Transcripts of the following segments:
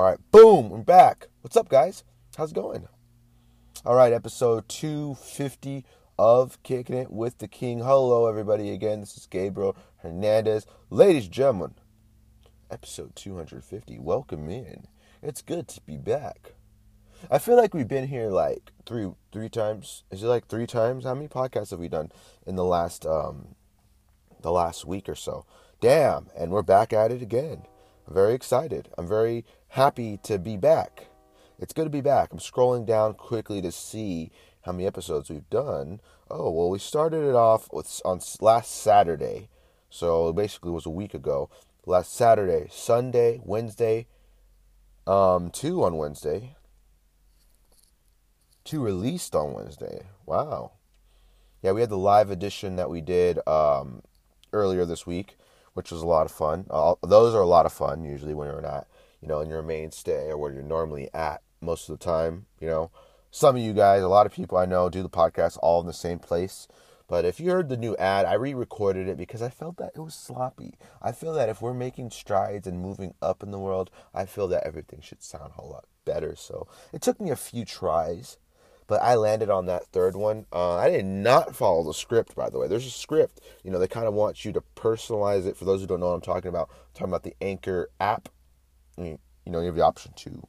All right, boom, we're back. What's up, guys? How's it going? All right, episode 250 of Kicking It with the King. Hello, everybody. Again, this is Gabriel Hernandez. Ladies and gentlemen, episode 250. Welcome in. It's good to be back. I feel like we've been here like three three times. Is it like three times? How many podcasts have we done in the last um the last week or so? Damn, and we're back at it again. I'm very excited. I'm very happy to be back. It's good to be back. I'm scrolling down quickly to see how many episodes we've done. Oh, well, we started it off with on last Saturday. So basically it was a week ago. Last Saturday, Sunday, Wednesday, um, two on Wednesday. Two released on Wednesday. Wow. Yeah, we had the live edition that we did um, earlier this week, which was a lot of fun. Uh, those are a lot of fun usually when you're not you know, in your mainstay or where you're normally at most of the time. You know, some of you guys, a lot of people I know do the podcast all in the same place. But if you heard the new ad, I re recorded it because I felt that it was sloppy. I feel that if we're making strides and moving up in the world, I feel that everything should sound a whole lot better. So it took me a few tries, but I landed on that third one. Uh, I did not follow the script, by the way. There's a script. You know, they kind of want you to personalize it. For those who don't know what I'm talking about, I'm talking about the Anchor app you know, you have the option to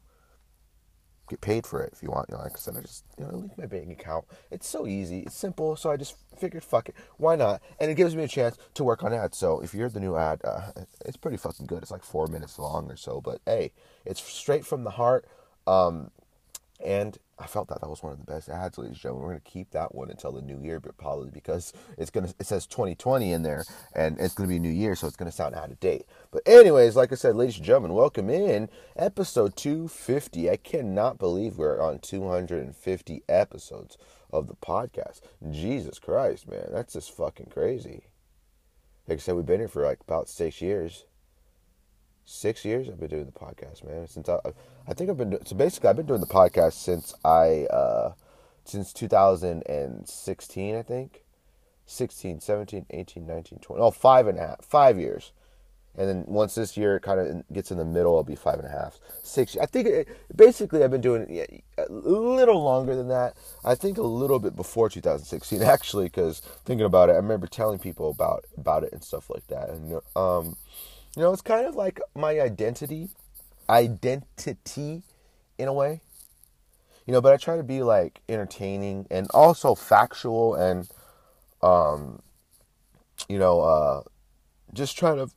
get paid for it if you want. You know, like I said, I just you know link my bank account. It's so easy, it's simple. So I just figured, fuck it, why not? And it gives me a chance to work on ads. So if you heard the new ad, uh, it's pretty fucking good. It's like four minutes long or so, but hey, it's straight from the heart. Um, and I felt that that was one of the best ads, ladies and gentlemen. We're gonna keep that one until the new year, but probably because it's gonna it says 2020 in there, and it's gonna be a new year, so it's gonna sound out of date. But anyways, like I said, ladies and gentlemen, welcome in episode 250. I cannot believe we're on 250 episodes of the podcast. Jesus Christ, man, that's just fucking crazy. Like I said, we've been here for like about six years six years I've been doing the podcast, man. Since I, I think I've been so basically I've been doing the podcast since I uh, since 2016, I think. 16, 17, 18, 19, 20. Oh, five and a half, five years. And then once this year kind of gets in the middle, it'll be five and a half, six. I think it, basically I've been doing it a little longer than that. I think a little bit before 2016, actually, because thinking about it, I remember telling people about about it and stuff like that. And um, you know, it's kind of like my identity, identity in a way. You know, but I try to be like entertaining and also factual and um you know, uh just try to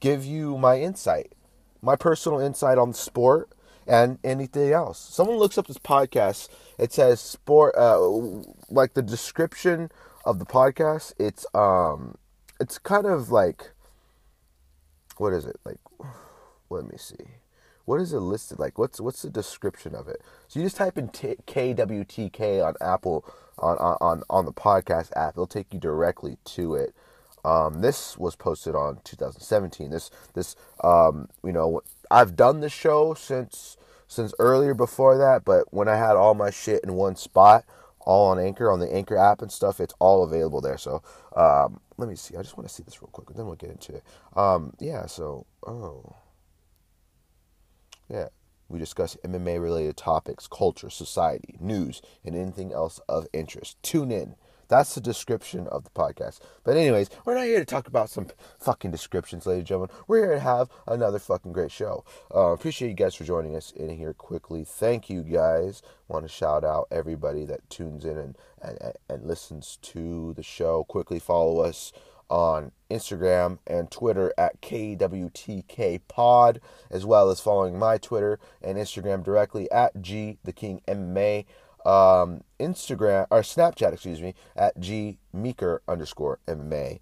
give you my insight, my personal insight on the sport and anything else. Someone looks up this podcast, it says sport uh like the description of the podcast, it's um it's kind of like what is it like? Let me see. What is it listed like? What's what's the description of it? So you just type in T- KWTK on Apple on on on the podcast app. It'll take you directly to it. Um, this was posted on 2017. This this um, you know I've done the show since since earlier before that, but when I had all my shit in one spot, all on Anchor on the Anchor app and stuff, it's all available there. So um, let me see. I just want to see this real quick, and then we'll get into it. Um, yeah. So, oh, yeah. We discuss MMA related topics, culture, society, news, and anything else of interest. Tune in. That's the description of the podcast. But anyways, we're not here to talk about some fucking descriptions, ladies and gentlemen. We're here to have another fucking great show. Uh, appreciate you guys for joining us in here quickly. Thank you guys. Want to shout out everybody that tunes in and, and, and listens to the show. Quickly follow us on Instagram and Twitter at KWTK Pod, as well as following my Twitter and Instagram directly at G the King MMA um, Instagram or Snapchat, excuse me, at G Meeker underscore MMA.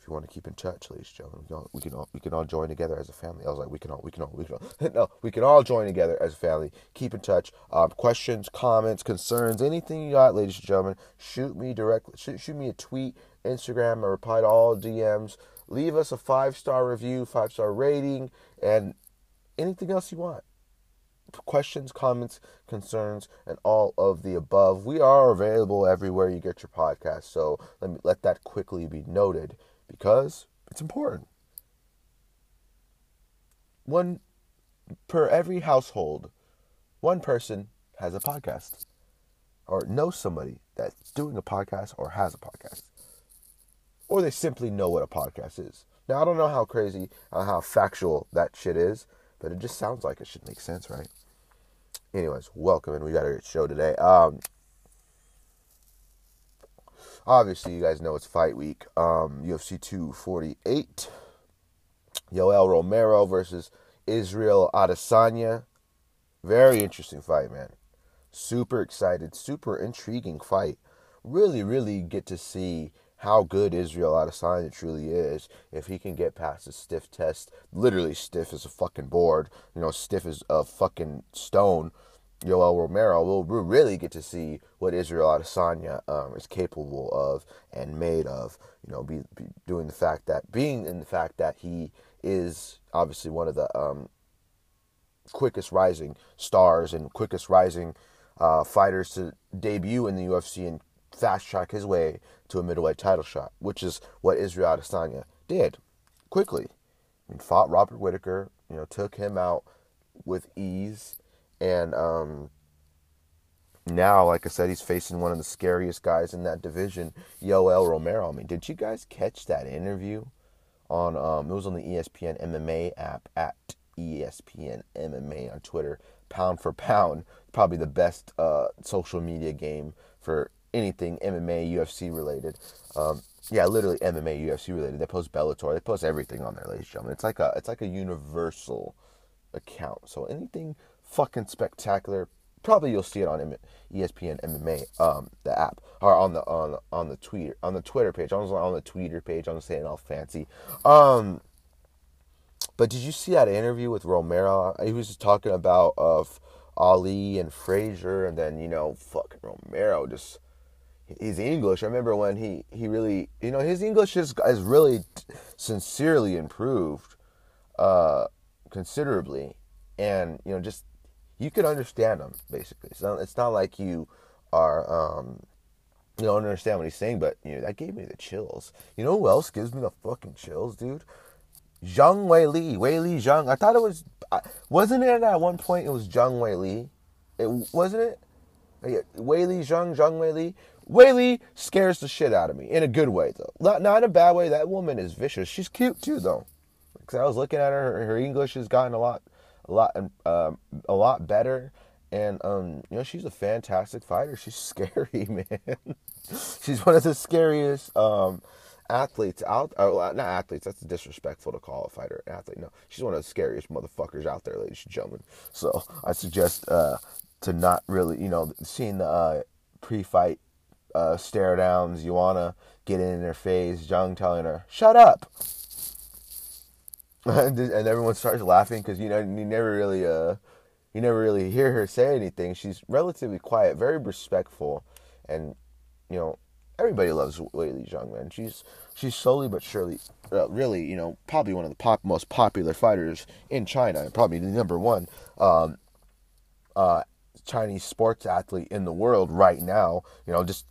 If you want to keep in touch, ladies and gentlemen, we can all we can all join together as a family. I was like, we can all we can all we can all no, we can all join together as a family. Keep in touch. Um, questions, comments, concerns, anything you got, ladies and gentlemen, shoot me directly. Shoot, shoot me a tweet, Instagram. I reply to all DMs. Leave us a five star review, five star rating, and anything else you want questions, comments, concerns, and all of the above. We are available everywhere you get your podcast, so let me let that quickly be noted because it's important. One per every household, one person has a podcast or knows somebody that's doing a podcast or has a podcast. Or they simply know what a podcast is. Now, I don't know how crazy, uh, how factual that shit is, but it just sounds like it should make sense, right? Anyways, welcome, and we got a show today. Um, obviously, you guys know it's fight week. Um, UFC 248. Yoel Romero versus Israel Adesanya. Very interesting fight, man. Super excited, super intriguing fight. Really, really get to see how good Israel Adesanya truly is if he can get past a stiff test, literally stiff as a fucking board, you know, stiff as a fucking stone. Yoel Romero we'll really get to see what Israel Adesanya um, is capable of and made of. You know, be, be, doing the fact that being in the fact that he is obviously one of the um, quickest rising stars and quickest rising uh, fighters to debut in the UFC and fast track his way to a middleweight title shot, which is what Israel Adesanya did quickly. I mean, fought Robert Whitaker, you know, took him out with ease, and um, now, like I said, he's facing one of the scariest guys in that division, Yoel Romero. I mean, did you guys catch that interview on? Um, it was on the ESPN MMA app at ESPN MMA on Twitter, pound for pound, probably the best uh, social media game for anything MMA, UFC related. Um, yeah, literally MMA, UFC related. They post Bellator. They post everything on there, ladies and gentlemen. It's like a it's like a universal account. So anything fucking spectacular, probably you'll see it on ESPN MMA, um, the app, or on the on on the Twitter on the Twitter page. On on the Twitter page. I'm saying all fancy. Um, but did you see that interview with Romero? He was just talking about of Ali and Frazier, and then you know, fucking Romero just his English. I remember when he he really, you know, his English is has really sincerely improved, uh, considerably, and you know, just you can understand him basically. So it's not like you are. Um, you don't understand what he's saying, but you know that gave me the chills. You know who else gives me the fucking chills, dude? Zhang Wei Li, Wei Li Zhang. I thought it was, wasn't it at one point? It was Zhang Wei Li. It wasn't it. Yeah, Wei Li Zhang, Zhang Wei Li. Wei Li scares the shit out of me in a good way though. Not not in a bad way. That woman is vicious. She's cute too though. Because I was looking at her, her English has gotten a lot, a lot, um, a lot better. And um, you know, she's a fantastic fighter. She's scary, man. she's one of the scariest um, athletes out. Oh, not athletes. That's disrespectful to call a fighter an athlete. No, she's one of the scariest motherfuckers out there, ladies and gentlemen. So I suggest uh, to not really, you know, seeing the uh, pre-fight uh, stare downs. You want to get in their face. Zhang telling her, "Shut up," and everyone starts laughing because you know you never really uh you never really hear her say anything. She's relatively quiet, very respectful, and you know everybody loves Zhang, man. She's she's slowly but surely, uh, really, you know, probably one of the pop, most popular fighters in China, probably the number one um, uh, Chinese sports athlete in the world right now. You know, just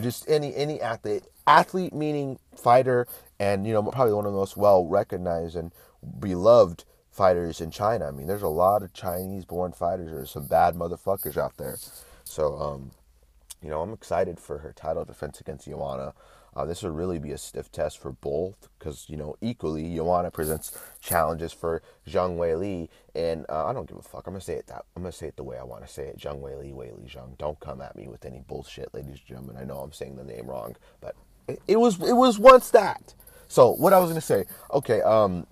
just any any athlete, athlete meaning fighter, and you know probably one of the most well recognized and beloved fighters in China. I mean, there's a lot of Chinese-born fighters. There's some bad motherfuckers out there. So, um, you know, I'm excited for her title defense against Joanna. Uh, this would really be a stiff test for both because, you know, equally, Joanna presents challenges for Zhang Wei Li. And uh, I don't give a fuck. I'm going to say it that I'm going to say it the way I want to say it. Zhang Wei Li, Wei Li Zhang. Don't come at me with any bullshit, ladies and gentlemen. I know I'm saying the name wrong, but it, it was it was once that. So what I was going to say, okay, um,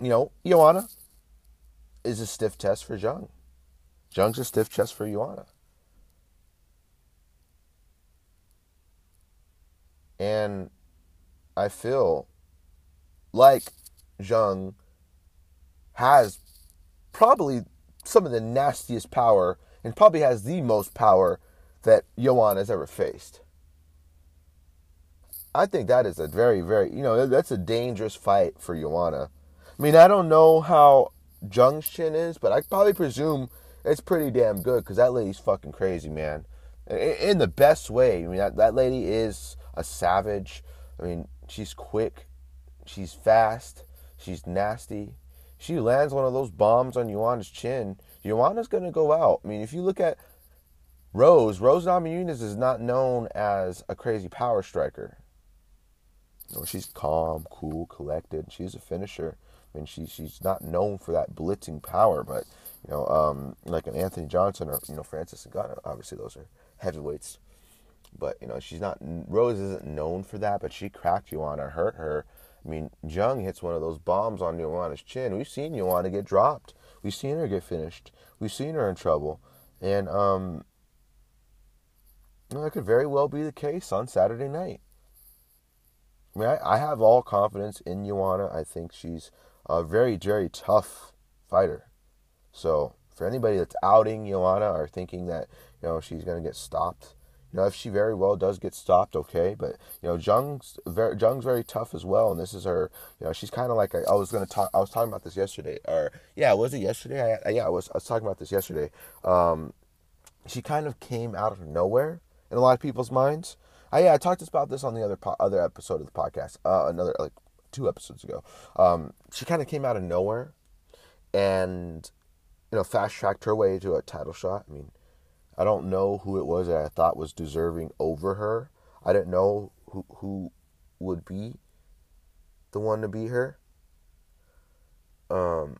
you know, Joanna is a stiff test for Zhang. Zhang's a stiff test for Joanna. And I feel like Zhang has probably some of the nastiest power and probably has the most power that Joanna has ever faced. I think that is a very, very, you know, that's a dangerous fight for Joanna. I mean, I don't know how chin is, but I probably presume it's pretty damn good because that lady's fucking crazy, man. In the best way. I mean, that, that lady is a savage. I mean, she's quick, she's fast, she's nasty, she lands one of those bombs on Joanna's chin, Joanna's gonna go out. I mean, if you look at Rose, Rose Namajunas is not known as a crazy power striker. She's calm, cool, collected. She's a finisher. I mean, she, she's not known for that blitzing power, but you know, um, like an Anthony Johnson or you know Francis Ngannou, obviously those are heavyweights. But you know, she's not Rose isn't known for that, but she cracked Joanna, hurt her. I mean, Jung hits one of those bombs on Joanna's chin. We've seen Joanna get dropped. We've seen her get finished. We've seen her in trouble, and um, that could very well be the case on Saturday night. I mean, I, I have all confidence in Joanna. I think she's a very, very tough fighter. So for anybody that's outing Joanna or thinking that you know she's going to get stopped, you know if she very well does get stopped, okay. But you know Jung's very Jung's very tough as well, and this is her. You know she's kind of like I was going to talk. I was talking about this yesterday, or yeah, was it yesterday? I, yeah, I was. I was talking about this yesterday. Um, she kind of came out of nowhere in a lot of people's minds. I yeah, I talked about this on the other po- other episode of the podcast, uh, another like two episodes ago. Um, she kind of came out of nowhere, and you know, fast tracked her way to a title shot. I mean, I don't know who it was that I thought was deserving over her. I didn't know who who would be the one to beat her. Um,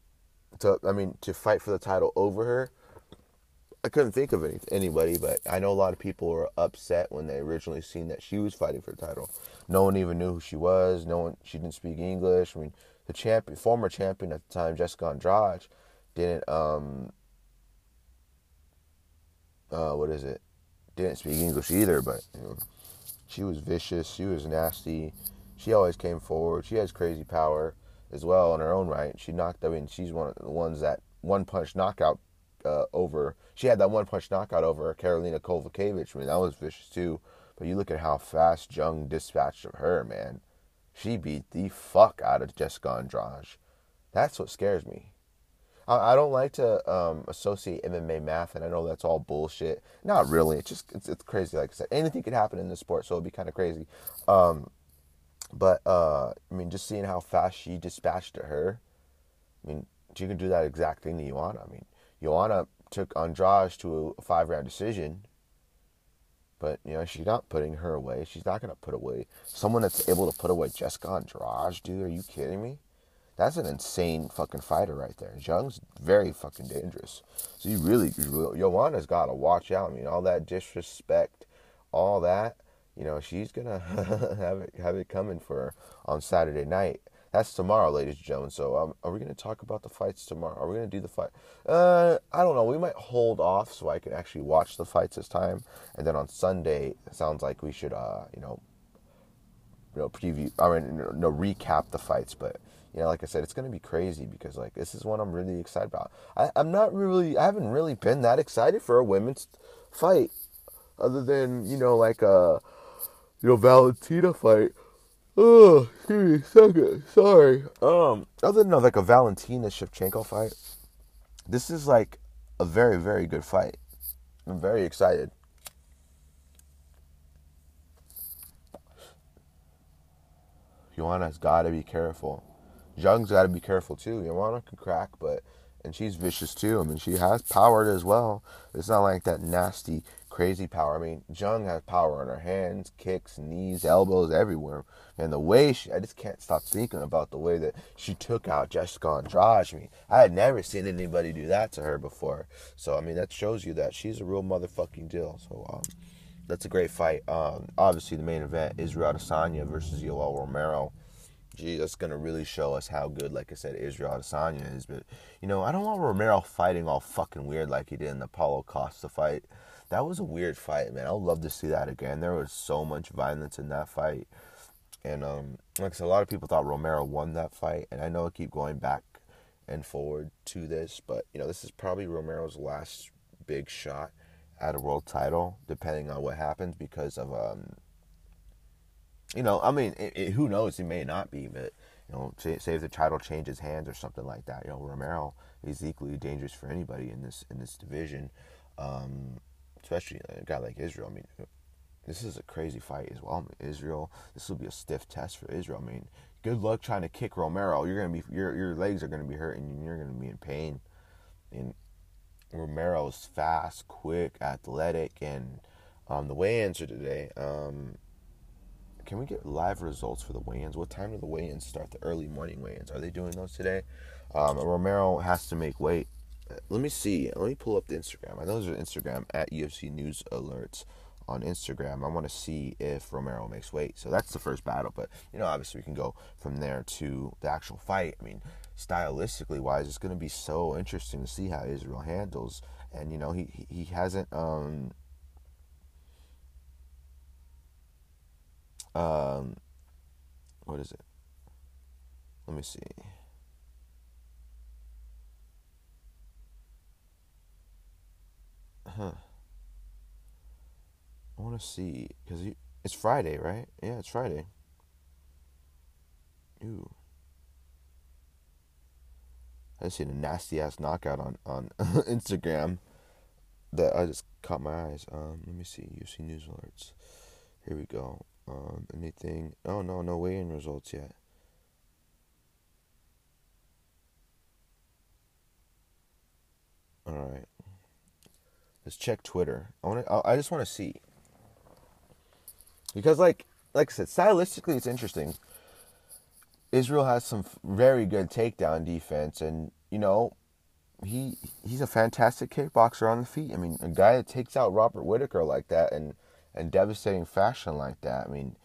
to I mean, to fight for the title over her. I couldn't think of any, anybody, but I know a lot of people were upset when they originally seen that she was fighting for the title. No one even knew who she was. No one. She didn't speak English. I mean, the champion, former champion at the time, Jessica Andrade, didn't um. Uh, what is it? Didn't speak English either, but you know, she was vicious. She was nasty. She always came forward. She has crazy power as well in her own right. She knocked. I mean, she's one of the ones that one punch knockout uh, over. She had that one punch knockout over Karolina Kowalkiewicz. I mean, that was vicious too. But you look at how fast Jung dispatched of her, man. She beat the fuck out of Jessica Andrade. That's what scares me. I, I don't like to um, associate MMA math, and I know that's all bullshit. Not really. It's just it's, it's crazy. Like I said, anything could happen in this sport, so it'd be kind of crazy. Um, but uh, I mean, just seeing how fast she dispatched to her. I mean, she can do that exact thing to Joanna. I mean, Joanna took Andrade to a five round decision. But you know she's not putting her away. She's not gonna put away someone that's able to put away Jessica Andrade, dude. Are you kidding me? That's an insane fucking fighter right there. Jung's very fucking dangerous. So you really, Joanna's got to watch out. I mean, all that disrespect, all that. You know, she's gonna have it have it coming for her on Saturday night. That's tomorrow, ladies and gentlemen. So, um, are we going to talk about the fights tomorrow? Are we going to do the fight? Uh, I don't know. We might hold off so I can actually watch the fights this time, and then on Sunday, sounds like we should, uh, you know, you know, preview. I mean, no, recap the fights, but you know, like I said, it's going to be crazy because like this is one I'm really excited about. I, I'm not really, I haven't really been that excited for a women's fight, other than you know, like a, you know, Valentina fight. Oh, excuse me, second. Sorry. Um, other than like a Valentina Shevchenko fight, this is like a very, very good fight. I'm very excited. Joanna's got to be careful. Jung's got to be careful too. Joanna can crack, but and she's vicious too. I mean, she has power as well. It's not like that nasty, crazy power. I mean, Jung has power in her hands, kicks, knees, elbows, everywhere. And the way she, I just can't stop thinking about the way that she took out Jessica Andrade. I mean, I had never seen anybody do that to her before. So, I mean, that shows you that she's a real motherfucking deal. So, um, that's a great fight. Um, obviously, the main event, Israel Adesanya versus Yoel Romero gee, that's gonna really show us how good, like I said, Israel Adesanya is. But you know, I don't want Romero fighting all fucking weird like he did in the Paulo Costa fight. That was a weird fight, man. I'd love to see that again. There was so much violence in that fight, and um, like I said, a lot of people thought Romero won that fight, and I know I keep going back and forward to this, but you know, this is probably Romero's last big shot at a world title, depending on what happens because of um you know, I mean, it, it, who knows? He may not be, but you know, say, say if the title changes hands or something like that, you know, Romero is equally dangerous for anybody in this in this division, um, especially a guy like Israel. I mean, this is a crazy fight as well. Israel, this will be a stiff test for Israel. I mean, good luck trying to kick Romero. You're gonna be your your legs are gonna be hurting and you're gonna be in pain. And Romero's fast, quick, athletic, and um, the weigh-ins are today. Um, can we get live results for the weigh-ins? What time do the weigh-ins start? The early morning weigh-ins. Are they doing those today? Um, Romero has to make weight. Let me see. Let me pull up the Instagram. I know there's an Instagram at UFC News Alerts on Instagram. I want to see if Romero makes weight. So that's the first battle. But you know, obviously we can go from there to the actual fight. I mean, stylistically wise, it's going to be so interesting to see how Israel handles. And you know, he he hasn't um um what is it? Let me see. Huh. I want to see because it's Friday, right? Yeah, it's Friday. Ooh. I just seen a nasty ass knockout on on Instagram that I just caught my eyes. Um, let me see. UFC news alerts. Here we go. Um, anything? Oh no, no weigh-in results yet. All right. Let's check Twitter. I want. I just want to see because, like, like I said, stylistically, it's interesting. Israel has some very good takedown defense, and you know, he he's a fantastic kickboxer on the feet. I mean, a guy that takes out Robert Whitaker like that and and devastating fashion like that. I mean,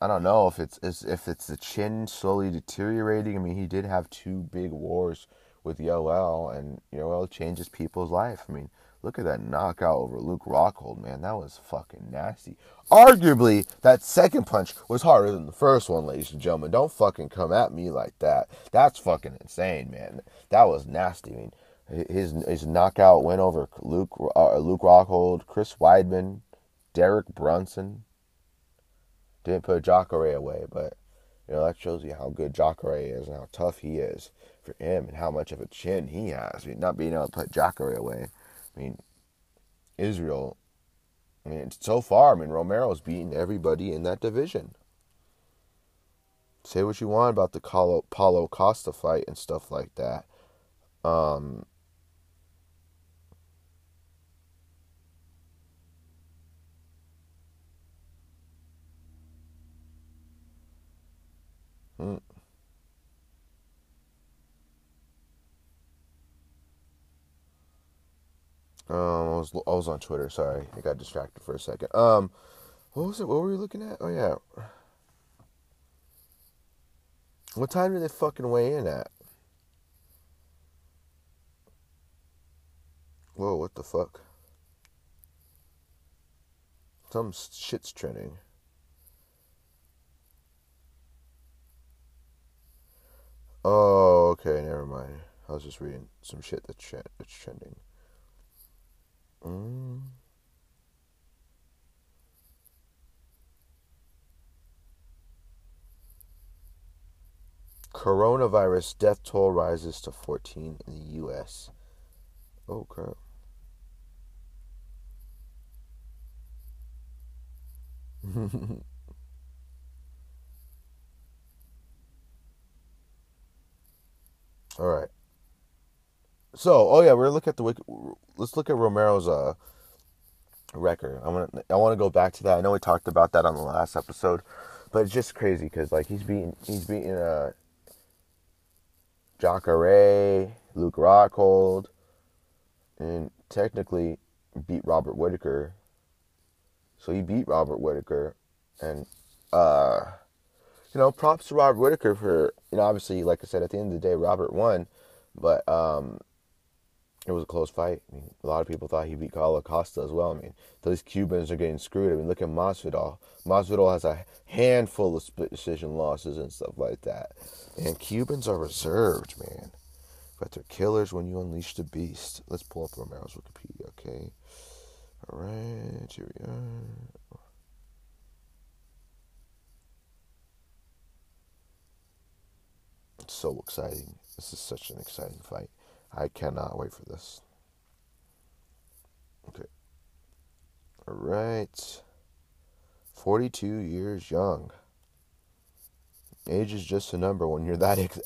I don't know if it's if it's the chin slowly deteriorating. I mean, he did have two big wars with Yoel, and Yoel changes people's life. I mean, Look at that knockout over Luke Rockhold, man. That was fucking nasty. Arguably, that second punch was harder than the first one, ladies and gentlemen. Don't fucking come at me like that. That's fucking insane, man. That was nasty. I mean, his his knockout went over Luke uh, Luke Rockhold, Chris Weidman, Derek Brunson. Didn't put Jacare away, but you know that shows you how good Jacare is and how tough he is for him and how much of a chin he has. I mean, not being able to put Jacare away. I mean, Israel, I mean, so far, I mean, Romero's beaten everybody in that division. Say what you want about the Paulo, Costa fight and stuff like that. Um, hmm. Um, I was I was on Twitter. Sorry, I got distracted for a second. Um, what was it? What were we looking at? Oh yeah. What time did they fucking weigh in at? Whoa! What the fuck? Some shit's trending. Oh, okay. Never mind. I was just reading some shit that's trending. Mm. Coronavirus death toll rises to 14 in the U.S. Oh, crap. All right. So, oh yeah, we're look at the let's look at Romero's uh record. I want I want to go back to that. I know we talked about that on the last episode, but it's just crazy because like he's beating he's beating uh Jacare, Luke Rockhold, and technically beat Robert Whitaker. So he beat Robert Whitaker, and uh, you know, props to Robert Whitaker for you know obviously like I said at the end of the day Robert won, but um it was a close fight. I mean, a lot of people thought he beat Paulo Costa as well. I mean, those Cubans are getting screwed. I mean, look at Masvidal. Masvidal has a handful of split decision losses and stuff like that. And Cubans are reserved, man. But they're killers when you unleash the beast. Let's pull up Romero's Wikipedia, okay? All right, here we are. It's so exciting. This is such an exciting fight. I cannot wait for this. Okay. All right. 42 years young. Age is just a number when you're that ex-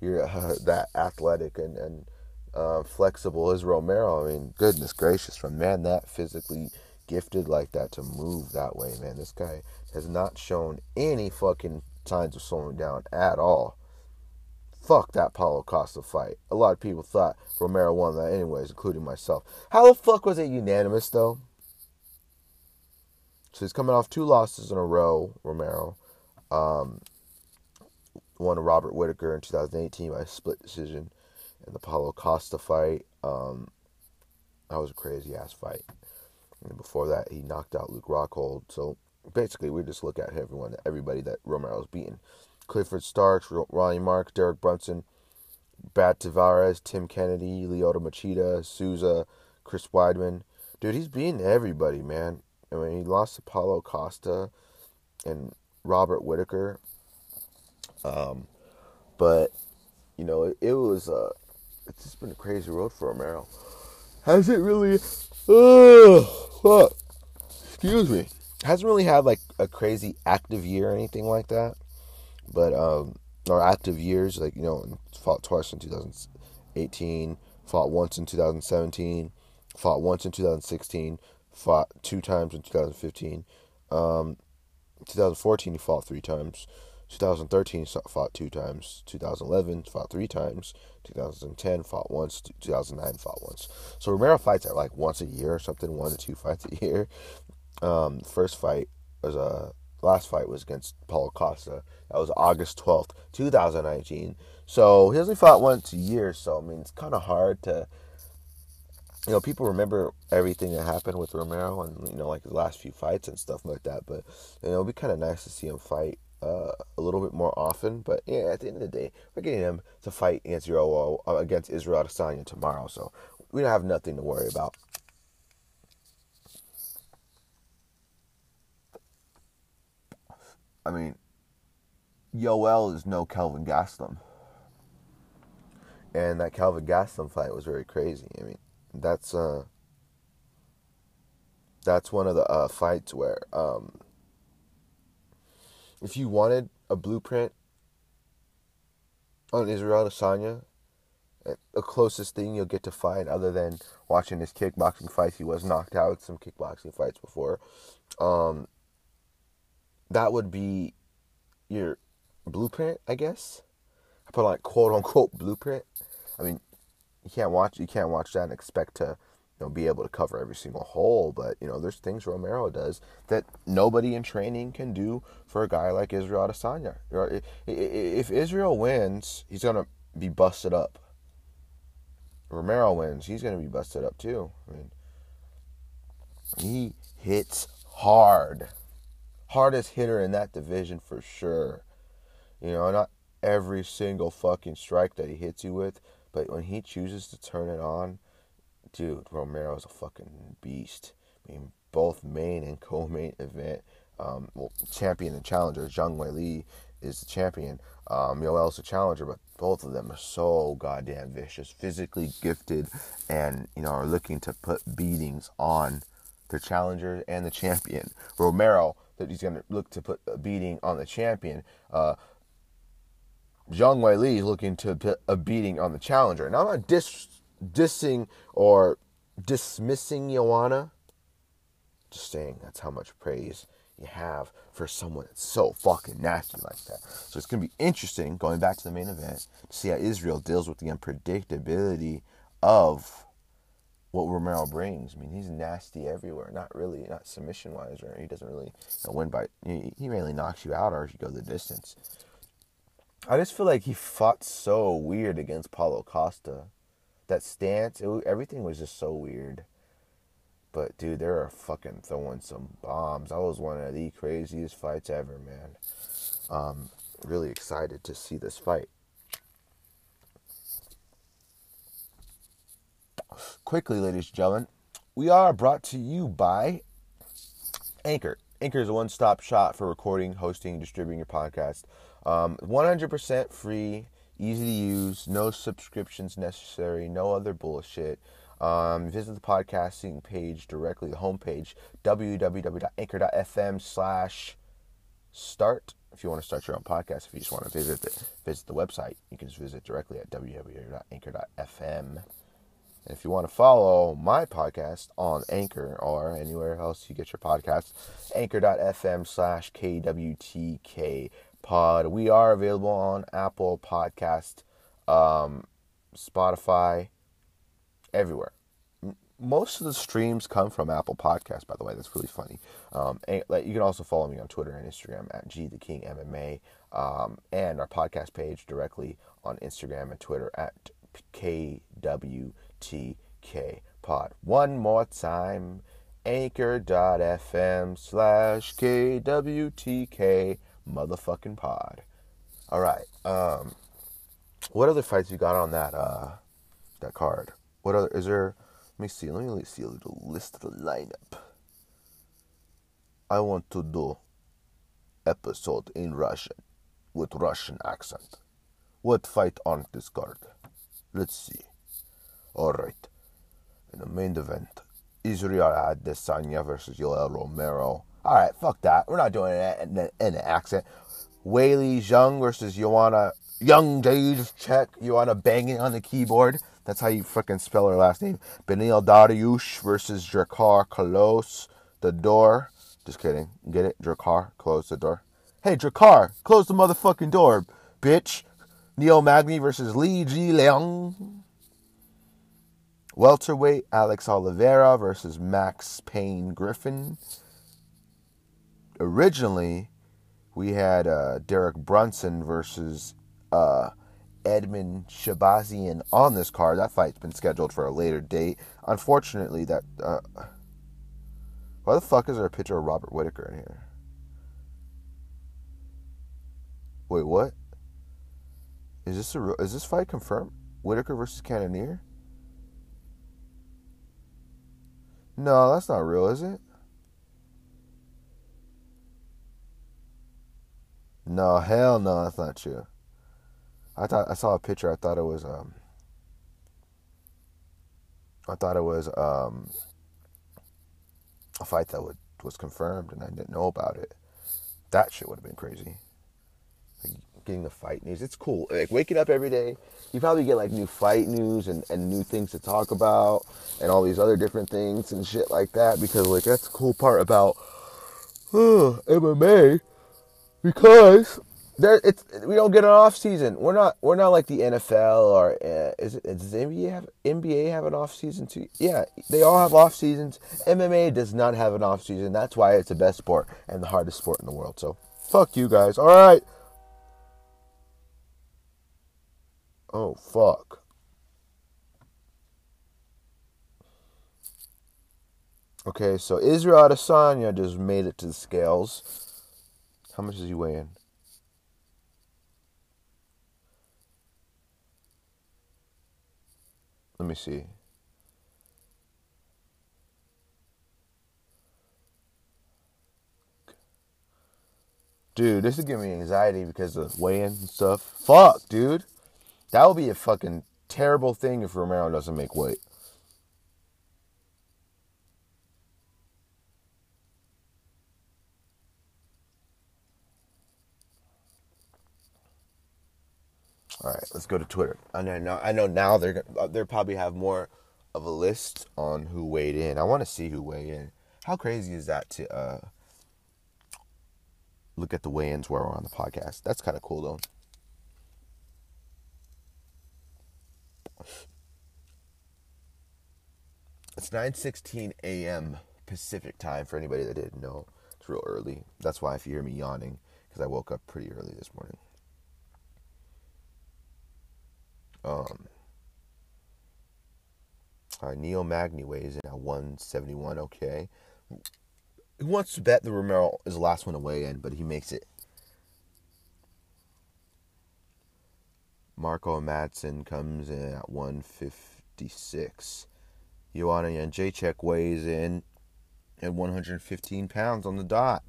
you're uh, that athletic and and uh, flexible as Romero. I mean, goodness gracious, from man that physically gifted like that to move that way, man. This guy has not shown any fucking signs of slowing down at all. Fuck that Paulo Costa fight. A lot of people thought Romero won that anyways, including myself. How the fuck was it unanimous though? So he's coming off two losses in a row, Romero. Um, won to Robert Whitaker in 2018 by a split decision. And the Paulo Costa fight, um, that was a crazy ass fight. And before that, he knocked out Luke Rockhold. So basically, we just look at everyone, everybody that Romero's beaten. Clifford Starks, Ronnie Mark, Derek Brunson, Brad Tavares, Tim Kennedy, Lyoto Machida, Souza, Chris Weidman. Dude, he's beating everybody, man. I mean, he lost to Paulo Costa and Robert Whitaker. Um, but you know, it, it was uh, it's just been a crazy road for Romero. Has it really? Uh, excuse me. Hasn't really had like a crazy active year or anything like that. But um, or active years, like you know, fought twice in 2018, fought once in 2017, fought once in 2016, fought two times in 2015. Um, 2014 he fought three times. 2013 fought two times. 2011 fought three times. 2010 fought once. 2009 fought once. So Romero fights at like once a year or something, one to two fights a year. Um, first fight was a last fight was against Paulo Costa. That was August 12th, 2019. So he only fought once a year. So I mean, it's kind of hard to you know, people remember everything that happened with Romero and you know, like his last few fights and stuff like that. But you know, it'd be kind of nice to see him fight uh, a little bit more often. But yeah, at the end of the day, we're getting him to fight against Israel uh, against Israel Adesanya tomorrow, so we don't have nothing to worry about. I mean, Yoel is no Kelvin Gastelum. And that Kelvin Gastelum fight was very crazy. I mean, that's uh that's one of the uh, fights where um, if you wanted a blueprint on Israel Adesanya, eh, the closest thing you'll get to fight, other than watching his kickboxing fights, he was knocked out some kickboxing fights before. Um, that would be your blueprint, I guess. I put like quote unquote blueprint. I mean, you can't watch you can't watch that and expect to you know be able to cover every single hole. But you know, there's things Romero does that nobody in training can do for a guy like Israel Adesanya. If Israel wins, he's gonna be busted up. Romero wins, he's gonna be busted up too. I mean, he hits hard, hardest hitter in that division for sure. You know, not every single fucking strike that he hits you with but when he chooses to turn it on, dude, Romero's a fucking beast. I mean, both main and co-main event, um, well, champion and challenger. Zhang Wei Li is the champion. Um, Yoel's the challenger, but both of them are so goddamn vicious, physically gifted, and you know are looking to put beatings on the challenger and the champion. Romero, that he's going to look to put a beating on the champion. Uh, Zhang Weili is looking to put a beating on the challenger. Now, I'm not dis- dissing or dismissing Joanna. Just saying that's how much praise you have for someone that's so fucking nasty like that. So it's going to be interesting, going back to the main event, to see how Israel deals with the unpredictability of what Romero brings. I mean, he's nasty everywhere. Not really, not submission wise, or he doesn't really you know, win by. He, he mainly knocks you out, or you go the distance. I just feel like he fought so weird against Paulo Costa. That stance, it, everything was just so weird. But dude, they are fucking throwing some bombs. That was one of the craziest fights ever, man. Um, really excited to see this fight. Quickly, ladies and gentlemen, we are brought to you by Anchor. Anchor is a one-stop shop for recording, hosting, distributing your podcast. Um, 100% free, easy to use, no subscriptions necessary, no other bullshit. Um, visit the podcasting page directly, the homepage, www.anchor.fm slash start. If you want to start your own podcast, if you just want to visit the, visit the website, you can just visit directly at www.anchor.fm. And if you want to follow my podcast on Anchor or anywhere else you get your podcasts, anchor.fm slash KWTK pod. We are available on Apple Podcast, um, Spotify, everywhere. Most of the streams come from Apple Podcasts, by the way. That's really funny. Um, and, like, you can also follow me on Twitter and Instagram at G the King MMA, um, and our podcast page directly on Instagram and Twitter at KWTK pod. One more time, anchor.fm slash KWTK motherfucking pod. All right. Um, what other fights you got on that uh that card? What other is there? Let me see. Let me see a little list of the lineup. I want to do episode in Russian with Russian accent. What fight on this card? Let's see. All right. In the main event, Israel Adesanya versus Yoel Romero. All right, fuck that. We're not doing it in, in, in an accent. Weili Zhang versus Joanna Jędrzejczyk. Joanna banging on the keyboard. That's how you fucking spell her last name. Beneil Dariush versus Drakkar Close the door. Just kidding. Get it? Drakkar, close the door. Hey, Drakkar, close the motherfucking door, bitch. Neil Magny versus Li Jingliang. Welterweight Alex Oliveira versus Max Payne Griffin. Originally, we had uh, Derek Brunson versus uh, Edmen Shahbazyan on this card. That fight's been scheduled for a later date. Unfortunately, that. Uh, why the fuck is there a picture of Robert Whitaker in here? Wait, what? Is this a is this fight confirmed? Whitaker versus Cannonier? No, that's not real, is it? No, hell no, that's not true. I thought I saw a picture. I thought it was um. I thought it was um. A fight that would, was confirmed, and I didn't know about it. That shit would have been crazy. Like getting the fight news, it's cool. Like waking up every day, you probably get like new fight news and, and new things to talk about, and all these other different things and shit like that. Because like that's the cool part about uh, MMA, because there it's we don't get an off season. We're not we're not like the NFL or uh, is it does NBA have NBA have an off season too? Yeah, they all have off seasons. MMA does not have an off season. That's why it's the best sport and the hardest sport in the world. So fuck you guys. All right. Oh fuck. Okay, so Israel Adesanya just made it to the scales. How much is he weighing? Let me see. Dude, this is giving me anxiety because of weigh-in and stuff. Fuck, dude. That would be a fucking terrible thing if Romero doesn't make weight. All right, let's go to Twitter. I know, I know now they're uh, they probably have more of a list on who weighed in. I want to see who weighed in. How crazy is that to uh, look at the weigh-ins where we're on the podcast? That's kind of cool though. It's 9:16 a.m. Pacific time for anybody that didn't know. It's real early. That's why if you hear me yawning, because I woke up pretty early this morning. Um, right, Neil Magny weighs in at 171. Okay. He wants to bet the Romero is the last one to weigh in, but he makes it. Marco Madsen comes in at 156. Joanna Jacek weighs in at 115 pounds on the dot.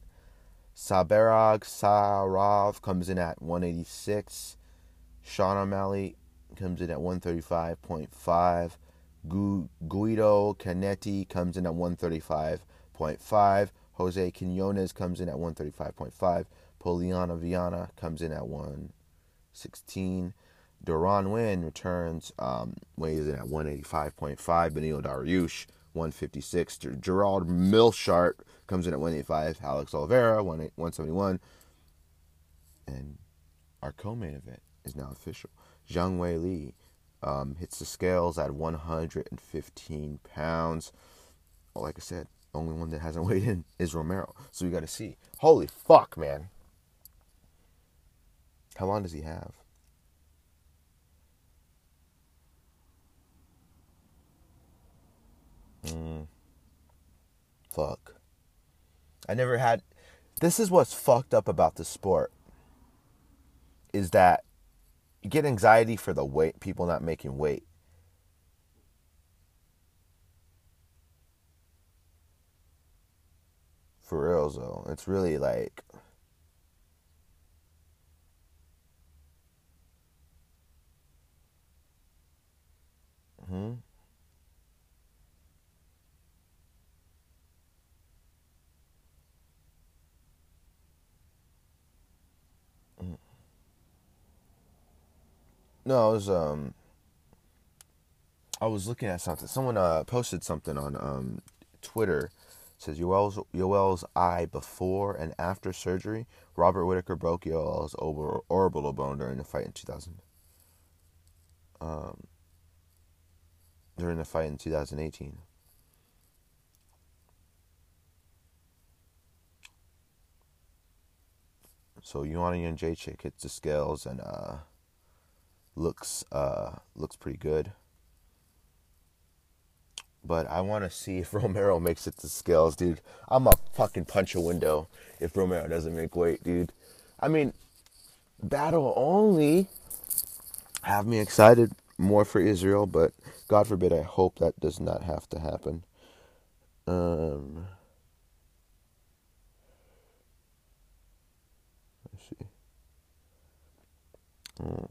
Saberag Sarov comes in at 186. Sean O'Malley comes in at 135.5. Gu- Guido Cannetti comes in at 135.5. Jose Quinones comes in at 135.5. Polyana Viana comes in at 116. Deron Winn returns, um, weighs in at 185.5. Beneil Dariush, 156. Gerald Meerschaert comes in at 185. Alex Oliveira, 171. And our co-main event is now official. Zhang Wei Li um, hits the scales at 115 pounds. Well, like I said, only one that hasn't weighed in is Romero. So we got to see. Holy fuck, man. How long does he have? Mm. Fuck. I never had. This is what's fucked up about the sport. Is that you get anxiety for the weight, people not making weight. For real, though, it's really like. Hmm. No, I was um I was looking at something. Someone uh posted something on um Twitter. It says Yoel's Yoel's eye before and after surgery. Robert Whitaker broke Yoel's orbital bone during the fight in 2000. Um, during the fight in 2018. So Joanna Jędrzejczyk hits the scales and uh looks uh, looks pretty good. But I want to see if Romero makes it to scales, dude. I'm a fucking punch a window if Romero doesn't make weight, dude. I mean, battle only have me excited more for Israel, but God forbid, I hope that does not have to happen. Um, let's see. Hmm.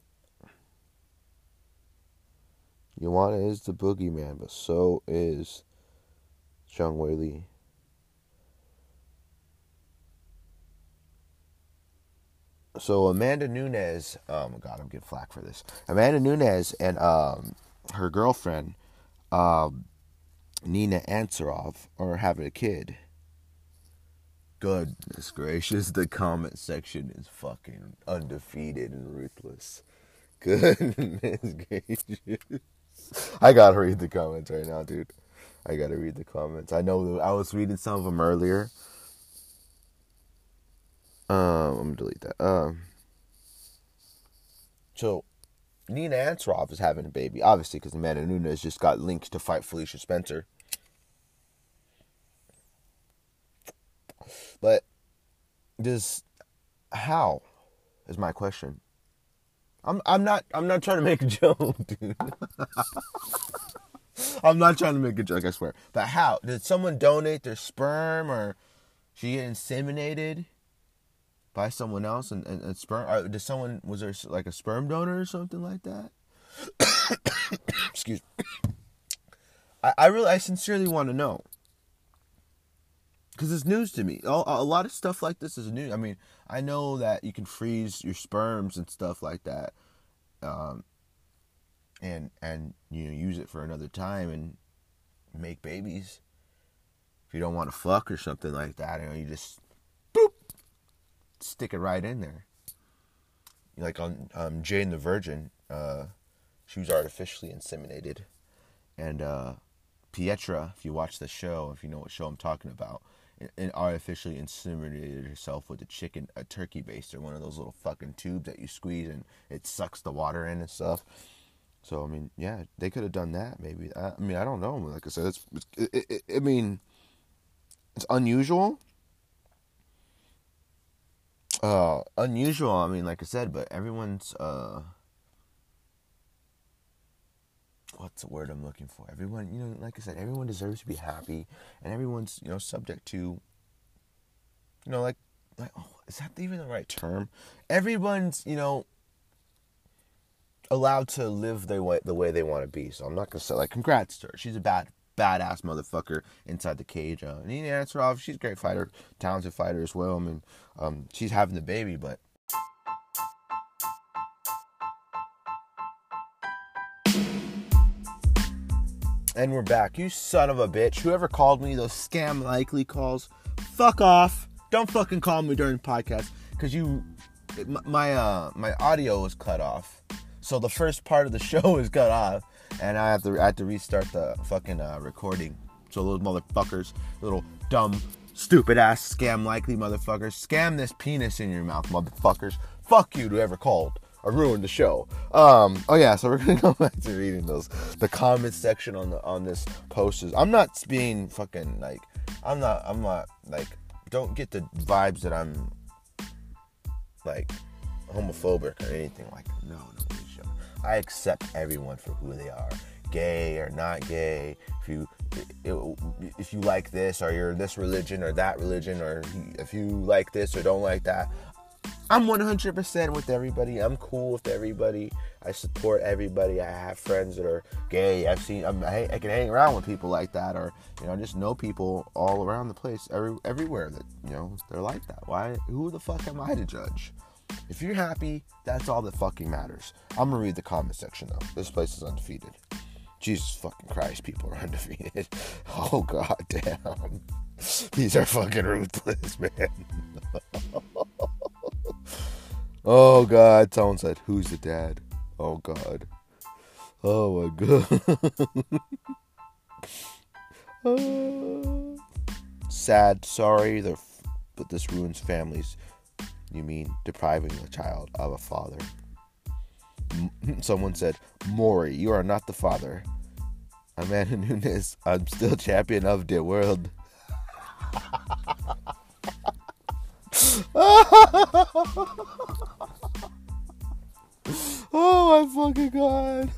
Joanna is the boogeyman, but so is Zhang Weili. So Amanda Nunes, oh my god, I'm getting flack for this. Amanda Nunes and um, her girlfriend, um, Nina Ansaroff, are having a kid. Goodness gracious, the comment section is fucking undefeated and ruthless. Goodness gracious. I gotta read the comments right now, dude. I gotta read the comments. I know I was reading some of them earlier. Um, I'm gonna delete that. Um, so Nina Ansaroff is having a baby, obviously, because Amanda Nunes just got linked to fight Felicia Spencer. But does how is my question? I'm I'm not I'm not trying to make a joke, dude. I'm not trying to make a joke, I swear. But how? Did someone donate their sperm or she get inseminated by someone else and, and, and sperm or did someone was there like a sperm donor or something like that? Excuse me. I, I really I sincerely want to know because it's news to me. A, a lot of stuff like this is new. I mean, I know that you can freeze your sperms and stuff like that, um, and and you know use it for another time and make babies. If you don't want to fuck or something like that, you know, you just boop, stick it right in there. Like on um, Jane the Virgin, uh, she was artificially inseminated, and uh, Pietra, if you watch the show, if you know what show I'm talking about, and artificially inseminated herself with a chicken, a turkey baster, one of those little fucking tubes that you squeeze and it sucks the water in and stuff. So I mean, yeah, they could have done that. Maybe I, I, mean I don't know. Like I said, it's, it, it, it, I mean, it's unusual. Uh, unusual. I mean, like I said, but everyone's uh what's the word I'm looking for? Everyone, you know, like I said, everyone deserves to be happy, and everyone's, you know, subject to, you know, like, like, oh, is that even the right term? Everyone's, you know, allowed to live the way the way they want to be. So I'm not gonna say like congrats to her. She's a bad badass motherfucker inside the cage. Uh, Nina Ansaroff, she's a great fighter, talented fighter as well. I mean, um, she's having the baby, but. And we're back. You son of a bitch. Whoever called me those scam likely calls, fuck off. Don't fucking call me during the podcast because you, my uh, my audio was cut off. So the first part of the show is cut off, and I have to I had to restart the fucking uh, recording. So those motherfuckers, little dumb, stupid ass scam likely motherfuckers, scam this penis in your mouth, motherfuckers. Fuck you whoever called. I ruined the show. Um, oh yeah, so we're gonna go back to reading those the comments section on the on this post. Is I'm not being fucking like I'm not I'm not like don't get the vibes that I'm like homophobic or anything like. No, no, I accept everyone for who they are, gay or not gay. If you if you like this or you're this religion or that religion or if you like this or don't like that, I'm 100% with everybody. I'm cool with everybody. I support everybody. I have friends that are gay. I've seen. I'm, i I, can hang around with people like that, or you know, I just know people all around the place, every, everywhere that you know they're like that. Why? Who the fuck am I to judge? If you're happy, that's all that fucking matters. I'm gonna read the comment section though. This place is undefeated. Jesus fucking Christ, people are undefeated. Oh god damn. These are fucking ruthless, man. oh god, someone said, Who's the dad? Oh god. Oh my god. sad, sorry, but this ruins families. You mean depriving a child of a father? Someone said, Maury, you are not the father. Amanda Nunes, I'm still champion of the world. oh my fucking god.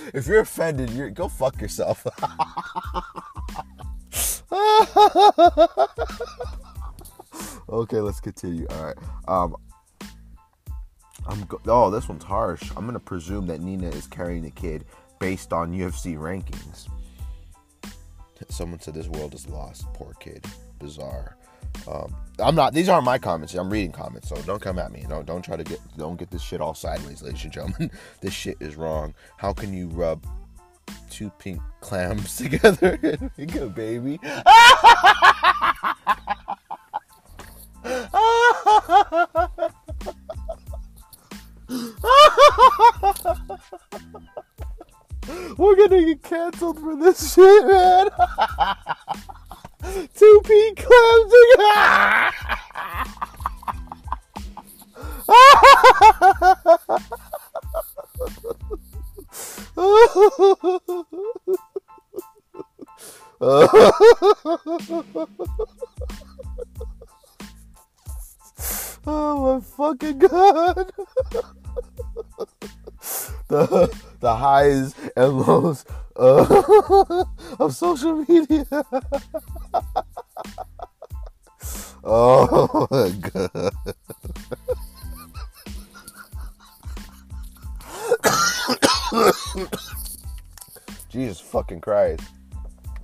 if you're offended, you go fuck yourself. okay, let's continue. All right. Um, I'm go- oh, this one's harsh. I'm gonna presume that Nina is carrying the kid based on UFC rankings. Someone said this world is lost. Poor kid. Bizarre. Um, I'm not. These aren't my comments. I'm reading comments, so don't come at me. Don't don't try to get. Don't get this shit all sideways, ladies and gentlemen. this shit is wrong. How can you rub two pink clams together and make a baby. We're gonna get canceled for this shit, man. two pink clams oh my fucking god. the the highs uh, of social media. oh my god. Jesus fucking Christ.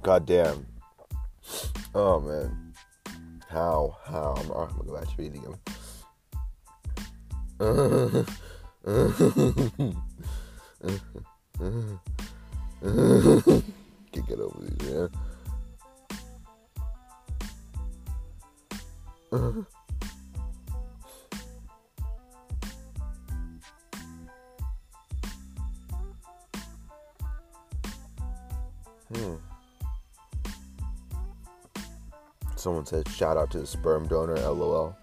God damn. Someone said, shout out to the sperm donor, lol.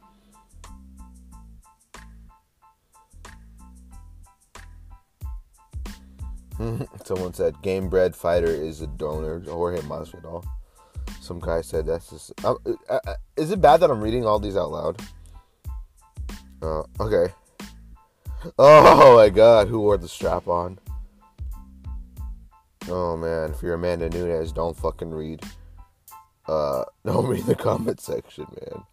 Someone said, game bred fighter is a donor, Jorge Masvidal. Some guy said, that's just. Uh, uh, uh, is it bad that I'm reading all these out loud? Uh, okay. Oh my god, who wore the strap on? Oh man, if you're Amanda Nunes, don't fucking read. Uh, know me in the comment section, man.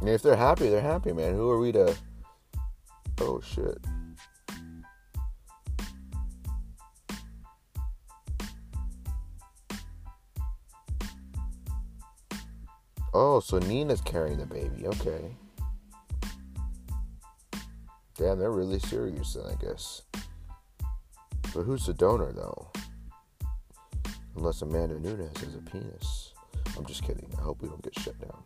And if they're happy, they're happy, man. Who are we to? Oh shit. Oh, so Nina's carrying the baby. Okay. Damn, they're really serious then, I guess. But who's the donor, though? Unless Amanda Nunes has a penis. I'm just kidding. I hope we don't get shut down.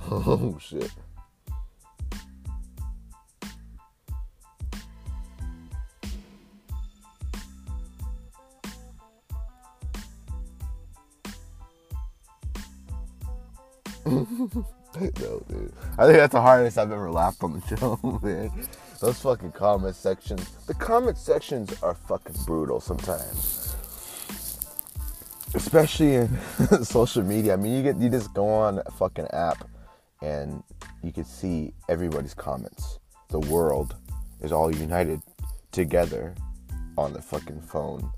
oh, shit. I think that's the hardest I've ever laughed on the show, man. Those fucking comment sections. The comment sections are fucking brutal sometimes. Especially in social media. I mean, you get you just go on a fucking app and you can see everybody's comments. The world is all united together on the fucking phone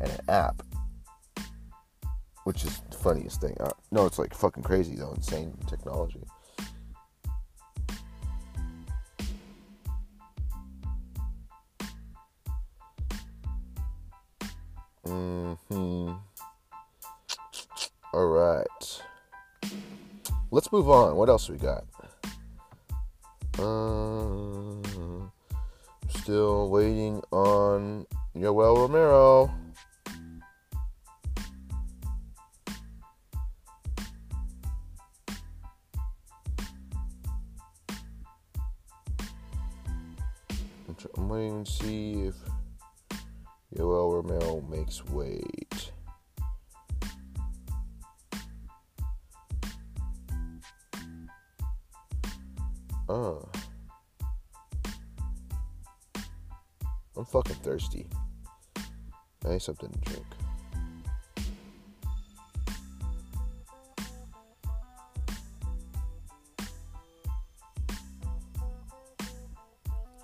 and an app which is the funniest thing. Uh, no, it's like fucking crazy though, insane technology. Hmm. All right. Let's move on. What else we got? Uh, still waiting on Yoel Romero. I'm waiting to see if Yoel Romero makes weight. Uh. I'm fucking thirsty. I need something to drink.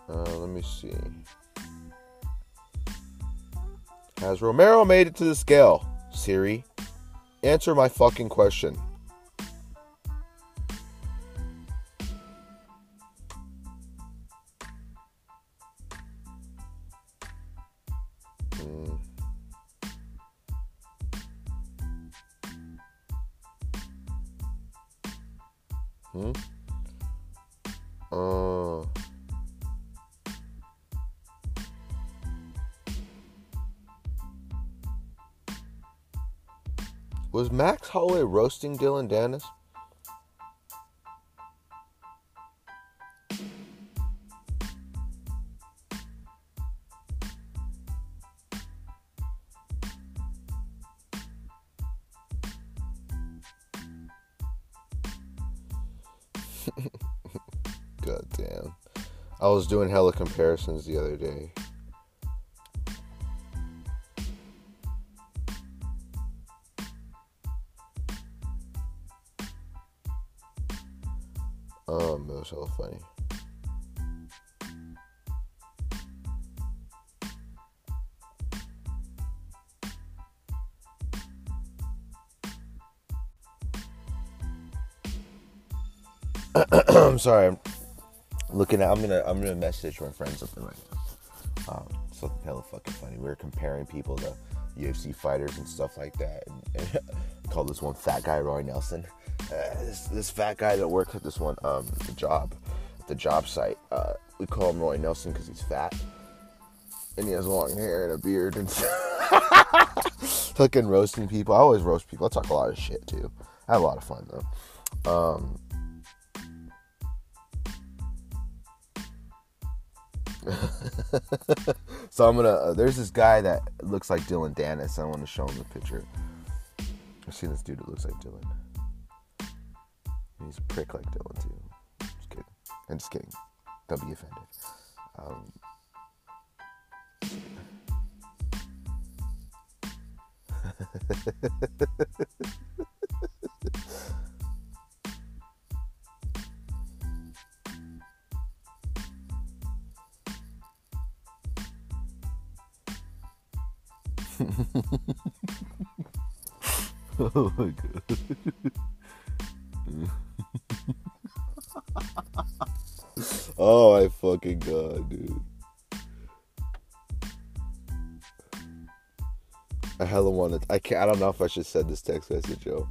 Uh, let me see. Has Romero made it to the scale? Siri, answer my fucking question. Roasting Dillon Danis? God damn. I was doing hella comparisons the other day. I'm sorry. I'm looking at. I'm gonna. I'm gonna message my friend something right now. Um, something hella fucking funny. We were comparing people to UFC fighters and stuff like that. And, and I called this one fat guy Roy Nelson. Uh, this, this fat guy that works at this one um, job, the job site. Uh, we call him Roy Nelson because he's fat, and he has long hair and a beard and fucking roasting people. I always roast people. I talk a lot of shit too. I have a lot of fun though. Um, so I'm gonna. Uh, there's this guy that looks like Dillon Danis. I want to show him the picture. I've seen this dude that looks like Dillon. He's a prick like Dillon too. Just kidding. I'm just kidding. Don't be offended. Um, oh my god. oh my fucking god, dude. I hella wanted. I can't. I don't know if I should send this text message, Joe.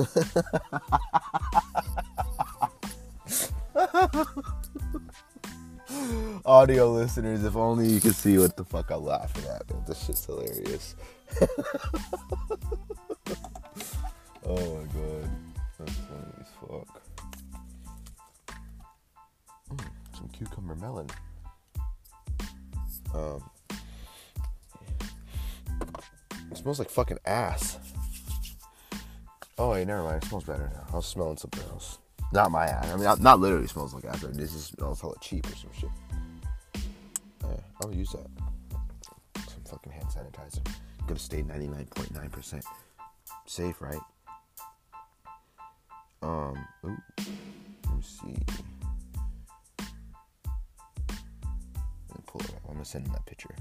Audio listeners, if only you could see what the fuck I'm laughing at. Man. This shit's hilarious. oh my god. That's funny as fuck. Mm, some cucumber melon. Um, it smells like fucking ass. Oh wait, never mind. It smells better now. I was smelling something else. Not my ass. I mean, not, literally smells like. But this just smells hella cheap or some shit. Yeah, I'll use that. Some fucking hand sanitizer. Gonna stay 99.9% safe, right? Um, ooh, let me see. Let me pull it up. I'm gonna send him that picture.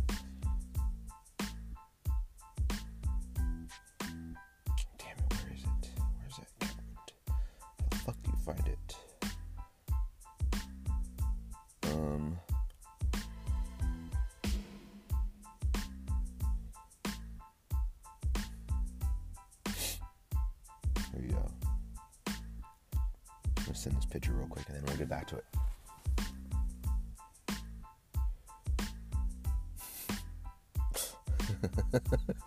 Go. I'm gonna send this picture real quick and then we'll get back to it.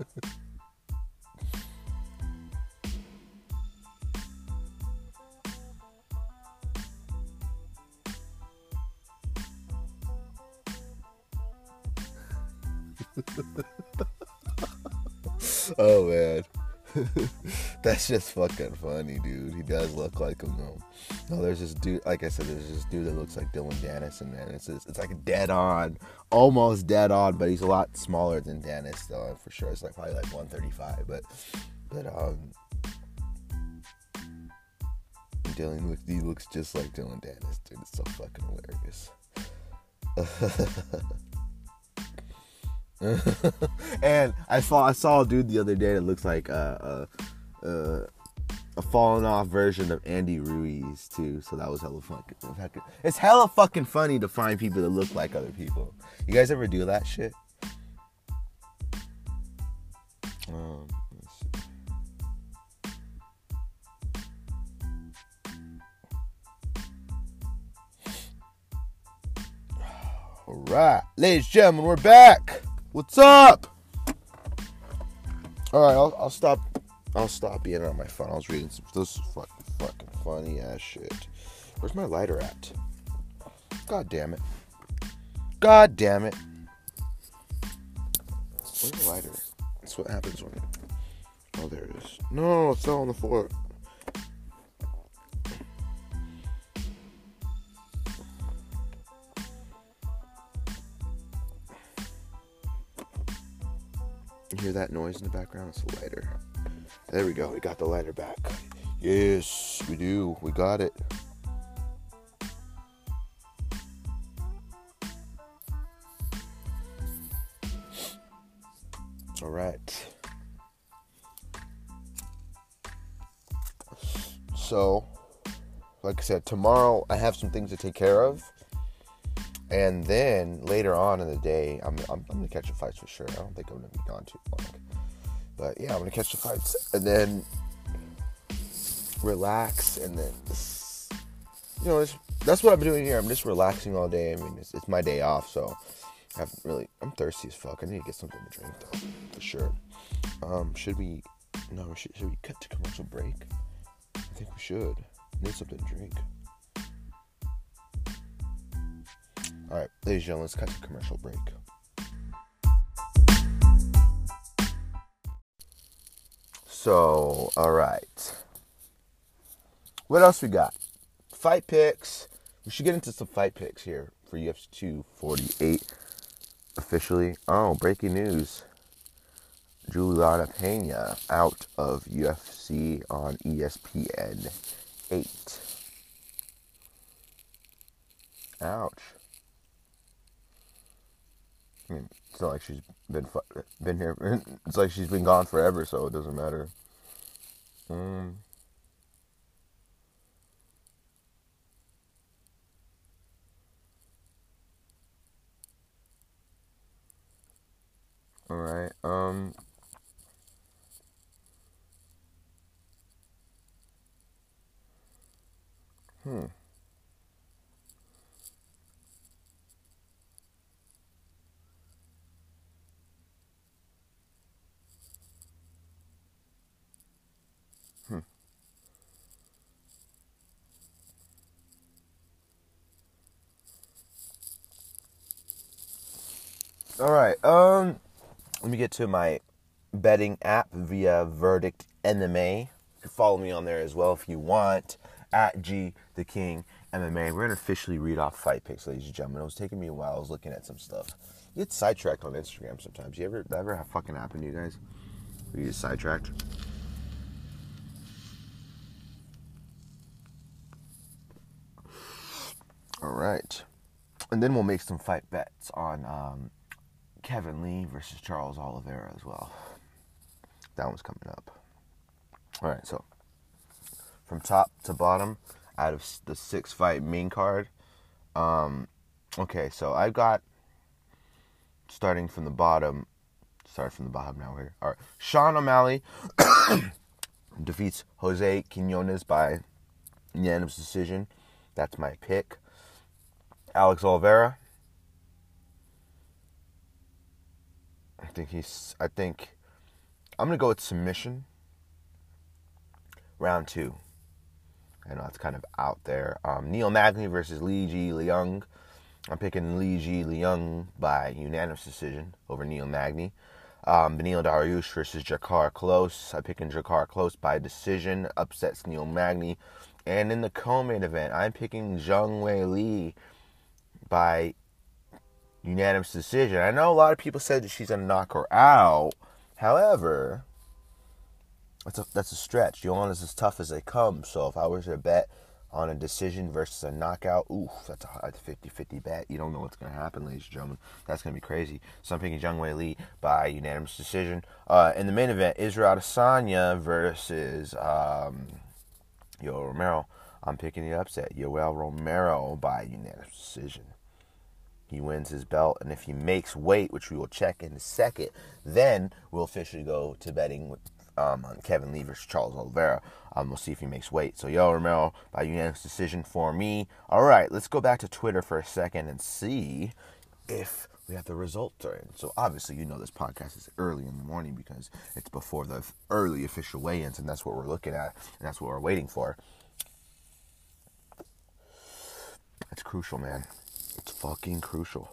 That's just fucking funny, dude. He does look like him though. No, there's this dude. Like I said, there's this dude that looks like Dylan Dennison, man. It's it's, it's like dead on, almost dead on, but he's a lot smaller than Danis, though. For sure, it's like probably like 135. But but um, Dylan looks he looks just like Dillon Danis, dude. It's so fucking hilarious. and I saw I saw a dude the other day that looks like uh, uh, uh, a fallen off version of Andy Ruiz too. So that was hella fucking. It's hella fucking funny to find people that look like other people. You guys ever do that shit? Um. All right, ladies and gentlemen, we're back. What's up? All right, I'll, I'll stop. I'll stop being on my phone. I was reading some. This is fucking fucking funny ass shit. Where's my lighter at? God damn it. God damn it. Where's the lighter? That's what happens when. Oh, there it is. No, it's not on the floor. You hear that noise in the background? It's the lighter. There we go. We got the lighter back. Yes, we do. We got it. All right. So, like I said, tomorrow I have some things to take care of. And then later on in the day, I'm, I'm, I'm gonna catch a fights for sure. I don't think I'm gonna be gone too long, but yeah, I'm gonna catch the fights and then relax and then you know that's what I'm doing here. I'm just relaxing all day. I mean, it's, it's my day off, so I haven't really. I'm thirsty as fuck. I need to get something to drink though, for sure. Um, should we? No, should, should we cut to commercial break? I think we should. Need something to drink. All right, ladies and gentlemen, let's cut to commercial break. So, all right. What else we got? Fight picks. We should get into some fight picks here for UFC 248 officially. Oh, breaking news. Julianna Peña out of UFC on ESPN 8. Ouch. I mean, it's not like she's been been here. It's like she's been gone forever, so it doesn't matter. Um. All right. Um. Hmm. Hmm. All right. Um, let me get to my betting app via Verdict MMA. You can follow me on there as well if you want at G the King MMA. We're gonna officially read off fight picks, ladies and gentlemen. It was taking me a while. I was looking at some stuff. You get sidetracked on Instagram sometimes. You ever that ever have fucking happen to you guys? We get sidetracked. All right, and then we'll make some fight bets on um, Kevin Lee versus Charles Oliveira as well. That one's coming up. All right, so from top to bottom, out of the six fight main card. Um, okay, so I've got starting from the bottom. Start from the bottom now here. All right, Sean O'Malley defeats Jose Quinones by unanimous decision. That's my pick. Alex Oliveira. I think he's. I think I'm gonna go with submission. Round two. I know it's kind of out there. Um, Neil Magny versus Li Jingliang. I'm picking Li Jingliang by unanimous decision over Neil Magny. Um, Beneil Dariush versus Drakkar Klose. I'm picking Drakkar Klose by decision. Upsets Neil Magny. And in the co-main event, I'm picking Zhang Weili by unanimous decision. I know a lot of people said that she's gonna knock her out. However, that's a that's a stretch. Joanne is as tough as they come. So if I was to bet on a decision versus a knockout, ooh, that's a 50-50 bet. You don't know what's gonna happen, ladies and gentlemen. That's gonna be crazy. So I'm picking Zhang Weili by unanimous decision. Uh, in the main event, Israel Adesanya versus um, Yoel Romero. I'm picking the upset. Yoel Romero by unanimous decision. He wins his belt, and if he makes weight, which we will check in a second, then we'll officially go to betting with um, on Kevin Lee versus Charles Oliveira. Um, we'll see if he makes weight. So, Yoel Romero by unanimous decision for me. All right, let's go back to Twitter for a second and see if we have the results in. So, obviously, you know this podcast is early in the morning because it's before the early official weigh ins, and that's what we're looking at, and that's what we're waiting for. It's crucial, man. It's fucking crucial.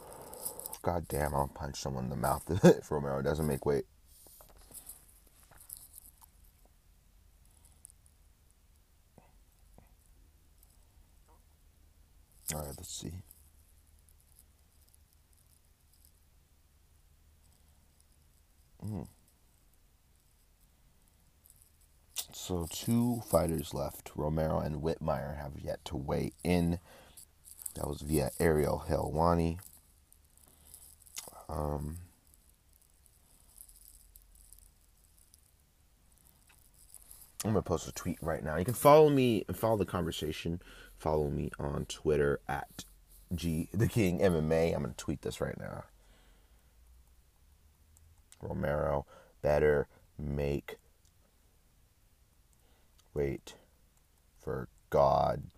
God damn, I'll punch someone in the mouth if Romero doesn't make weight. All right, let's see. Mm. So two fighters left. Romero and Whitmire have yet to weigh in. That was via Ariel Helwani. Um, I'm gonna post a tweet right now. You can follow me and follow the conversation. Follow me on Twitter at G the King MMA. I'm gonna tweet this right now. Romero better make wait for God's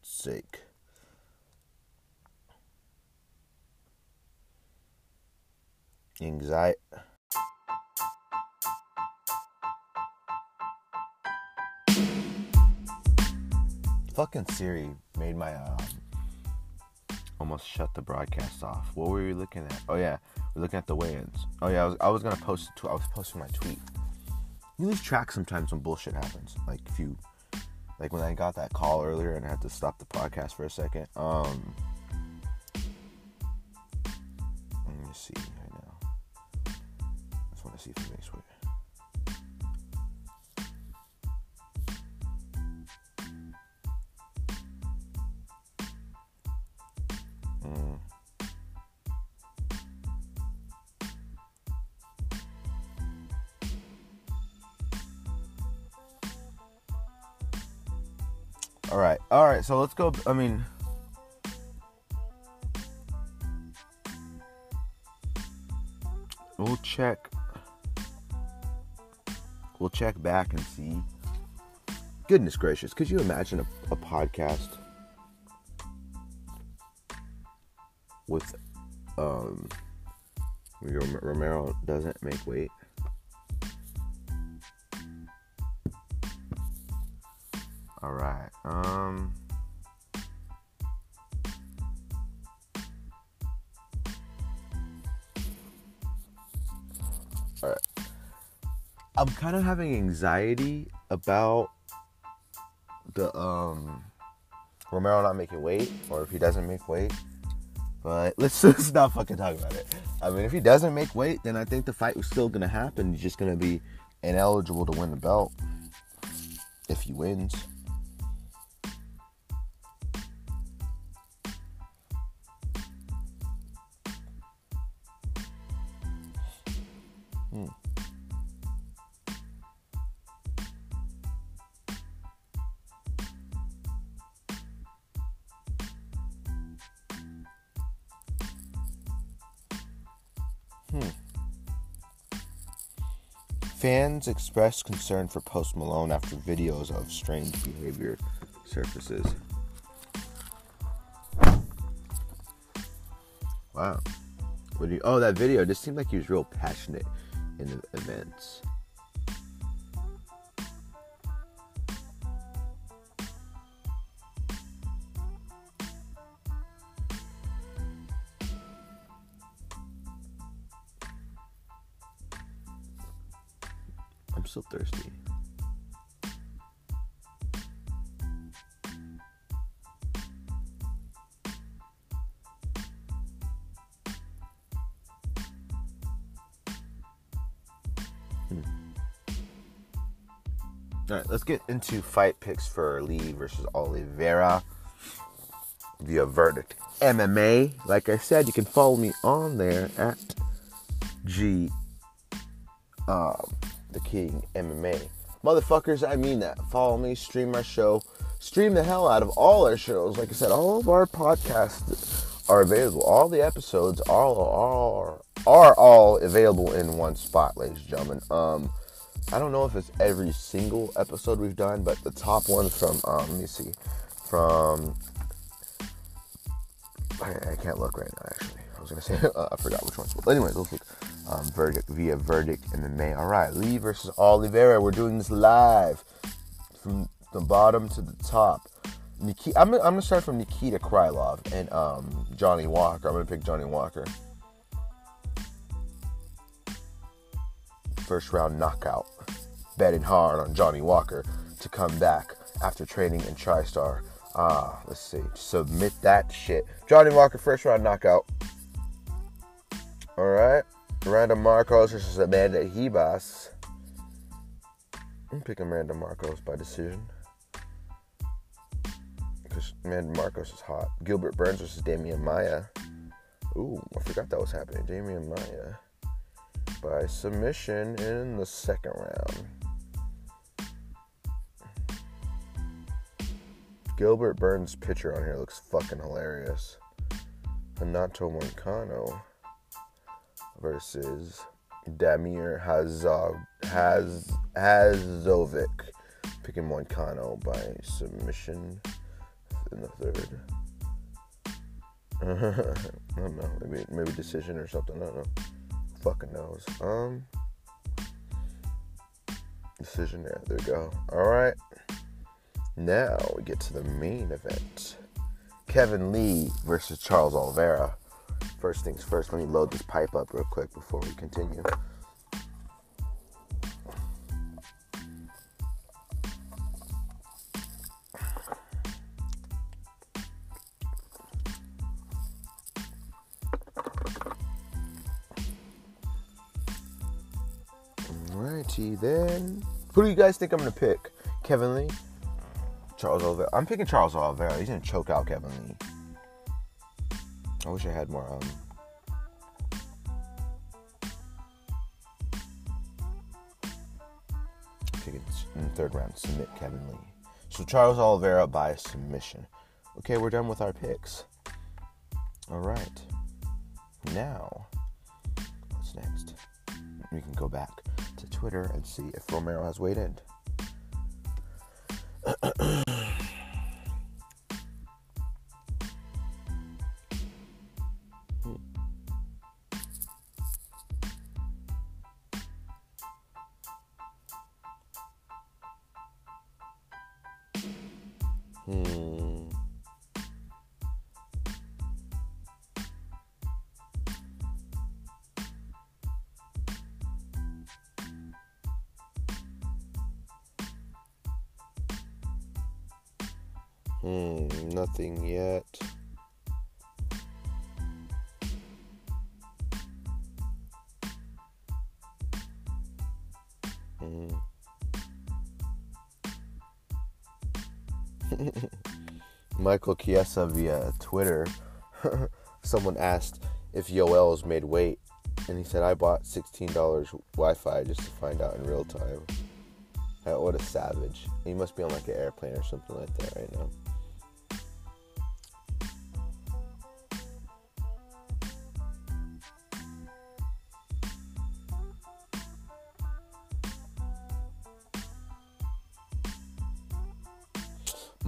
sake. Anxiety. Fucking Siri made my um, almost shut the broadcast off. What were we looking at? Oh yeah, we're looking at the weigh-ins. Oh yeah, I was, I was gonna post. it. To I was posting my tweet. You lose track sometimes when bullshit happens. Like if you, like when I got that call earlier and I had to stop the podcast for a second. Um, let me see see for next week. All right, all right. So let's go. I mean. we'll check We'll check back and see. Goodness gracious, could you imagine a, a podcast with um Romero doesn't make weight? All right. Um. I'm kind of having anxiety about the um Romero not making weight, or if he doesn't make weight. But let's just not fucking talk about it. I mean, if he doesn't make weight, then I think the fight was still gonna happen. He's just gonna be ineligible to win the belt if he wins. Fans expressed concern for Post Malone after videos of strange behavior surfaces. Wow. What do you, oh, that video just seemed like he was real passionate in the events. I'm still thirsty. Hmm. All right, let's get into fight picks for Lee versus Oliveira via Verdict MMA. Like I said, you can follow me on there at G um, King MMA. Motherfuckers, I mean that. Follow me, stream our show, stream the hell out of all our shows. Like I said, all of our podcasts are available. All the episodes are are are all available in one spot, ladies and gentlemen. Um, I don't know if it's every single episode we've done, but the top ones from um, let me see, from I, I can't look right now. Actually, I was gonna say uh, I forgot which ones. But anyways, let's look. Um, verdict via verdict MMA. All right, Lee versus Oliveira. We're doing this live from the bottom to the top. Nikita, I'm, I'm gonna start from Nikita Krylov and um, Johnny Walker. I'm gonna pick Johnny Walker. First round knockout. Betting hard on Johnny Walker to come back after training in TriStar. Ah, let's see. Submit that shit. Johnny Walker, first round knockout. All right. Miranda Markos versus Amanda Ribas. I'm picking Miranda Markos by decision. Because Amanda Markos is hot. Gilbert Burns versus Demian Maia. Ooh, I forgot that was happening. Demian Maia by submission in the second round. Gilbert Burns' picture on here looks fucking hilarious. Renato Moicano versus Damir Hadžović. Picking Moicano by submission in the third. I don't know. Maybe maybe decision or something. I don't know. Fucking knows. Um. Decision. Yeah, there we go. All right. Now we get to the main event. Kevin Lee versus Charles Oliveira. First things first, let me load this pipe up real quick before we continue. Alrighty then. Who do you guys think I'm gonna pick? Kevin Lee? Charles Oliveira. I'm picking Charles Oliveira. He's gonna choke out Kevin Lee. I wish I had more. Um, pick it in the third round. Submit Kevin Lee. So Charles Oliveira by submission. Okay, we're done with our picks. All right. Now, what's next? We can go back to Twitter and see if Romero has weighed in. Hmm. Hmm, nothing yet. Hmm. Michael Chiesa via Twitter. Someone asked if Yoel's made weight, and he said, I bought $16 Wi Fi just to find out in real time. What a savage. He must be on like an airplane or something like that right now.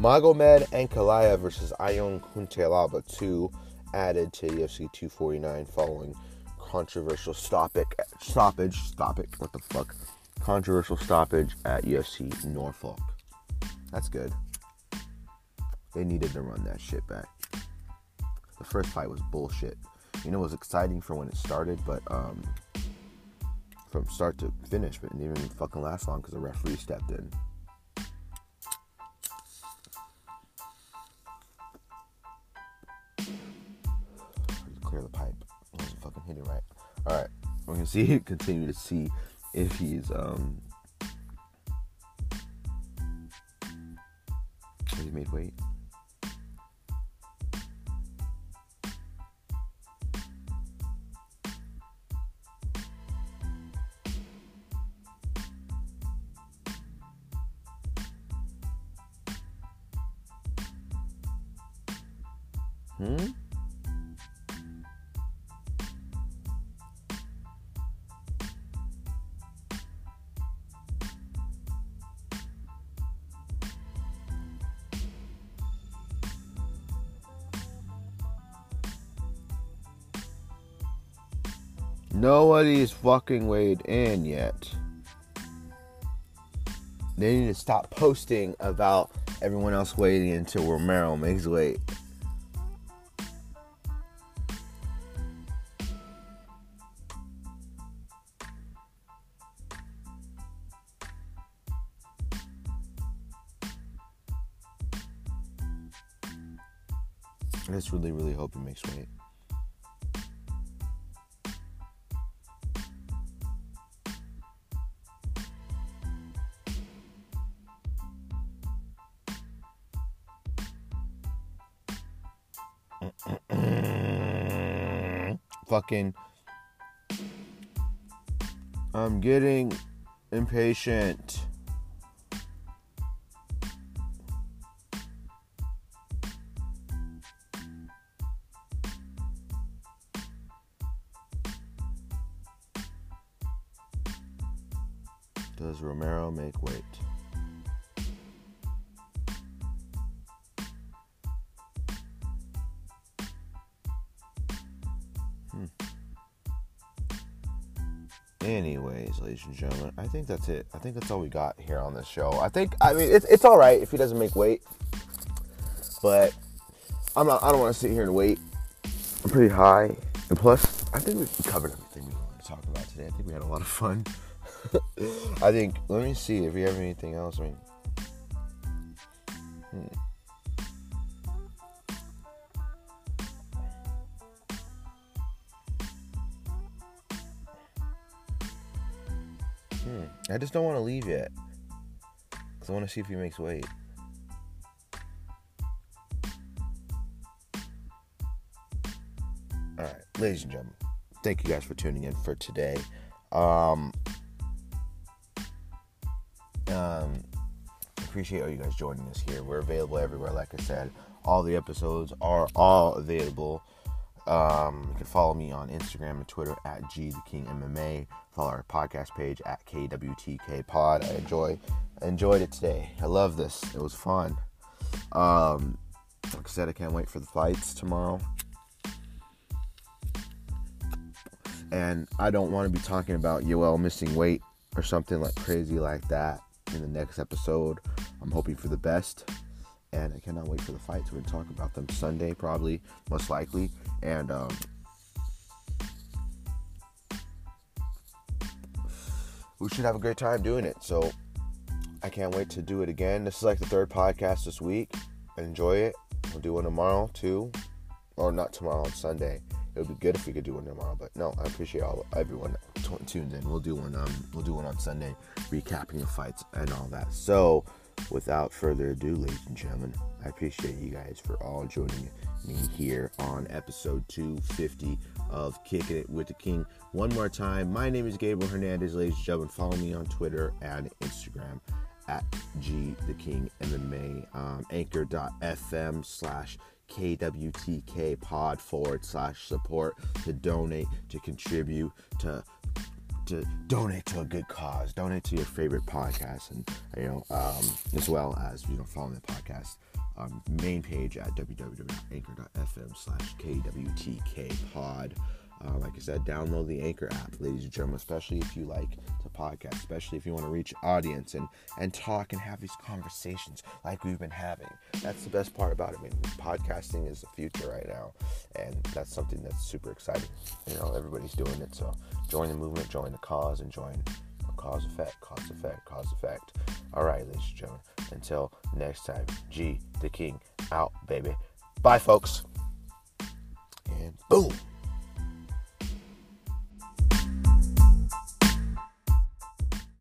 Magomed Ankalaev versus Ion Cutelaba 2 added to UFC 249 following controversial stoppage, stoppage, stoppage, what the fuck? Controversial stoppage at UFC Norfolk. That's good. They needed to run that shit back. The first fight was bullshit. You know, it was exciting for when it started, but um, from start to finish, but it didn't even fucking last long because the referee stepped in. Fucking hitting right. All right, we're gonna see continue to see if he's um has he made weight. Nobody's fucking weighed in yet. They need to stop posting about everyone else waiting until Romero makes weight. I just really, really hope he makes weight. Fucking. I'm getting impatient. Ladies and gentlemen, I think that's it. I think that's all we got here on this show. I think, I mean, it's, it's all right if he doesn't make weight, but I'm not. I don't want to sit here and wait. I'm pretty high, and plus, I think we covered everything we wanted to talk about today. I think we had a lot of fun. I think. Let me see if we have anything else. I mean, hmm. I just don't want to leave yet. Because I want to see if he makes weight. Alright, ladies and gentlemen, thank you guys for tuning in for today. Um, um, appreciate all you guys joining us here. We're available everywhere, like I said. All the episodes are all available. Um, you can follow me on Instagram and Twitter at G the King MMA. Follow our podcast page at KWTK Pod. I enjoy enjoyed it today. I love this. It was fun. Um, like I said, I can't wait for the fights tomorrow. And I don't want to be talking about Yoel missing weight or something like crazy like that in the next episode. I'm hoping for the best. And I cannot wait for the fights. We're to talk about them Sunday, probably, most likely. And um, we should have a great time doing it. So I can't wait to do it again. This is like the third podcast this week. enjoy it. We'll do one tomorrow too, or not tomorrow on Sunday. It would be good if we could do one tomorrow, but no, I appreciate all everyone t- tuned in. We'll do one. Um, we'll do one on Sunday, recapping the fights and all that. So, without further ado, ladies and gentlemen, I appreciate you guys for all joining me here on episode 250 of Kicking It with the King. One more time, my name is Gabriel Hernandez, ladies and gentlemen. Follow me on Twitter and Instagram at G the King MMA, um, anchor.fm slash KWTK pod forward slash support to donate, to contribute, to to donate to a good cause, donate to your favorite podcast, and you know, um, as well as you know, following the podcast um, main page at www.anchor.fm slash KWTK pod. Uh, like I said, download the Anchor app, ladies and gentlemen, especially if you like to podcast, especially if you want to reach audience and, and talk and have these conversations like we've been having. That's the best part about it. I mean, podcasting is the future right now, and that's something that's super exciting. You know, everybody's doing it, so join the movement, join the cause, and join cause effect, cause effect, cause effect. All right, ladies and gentlemen, until next time, G the King out, baby. Bye, folks. And boom.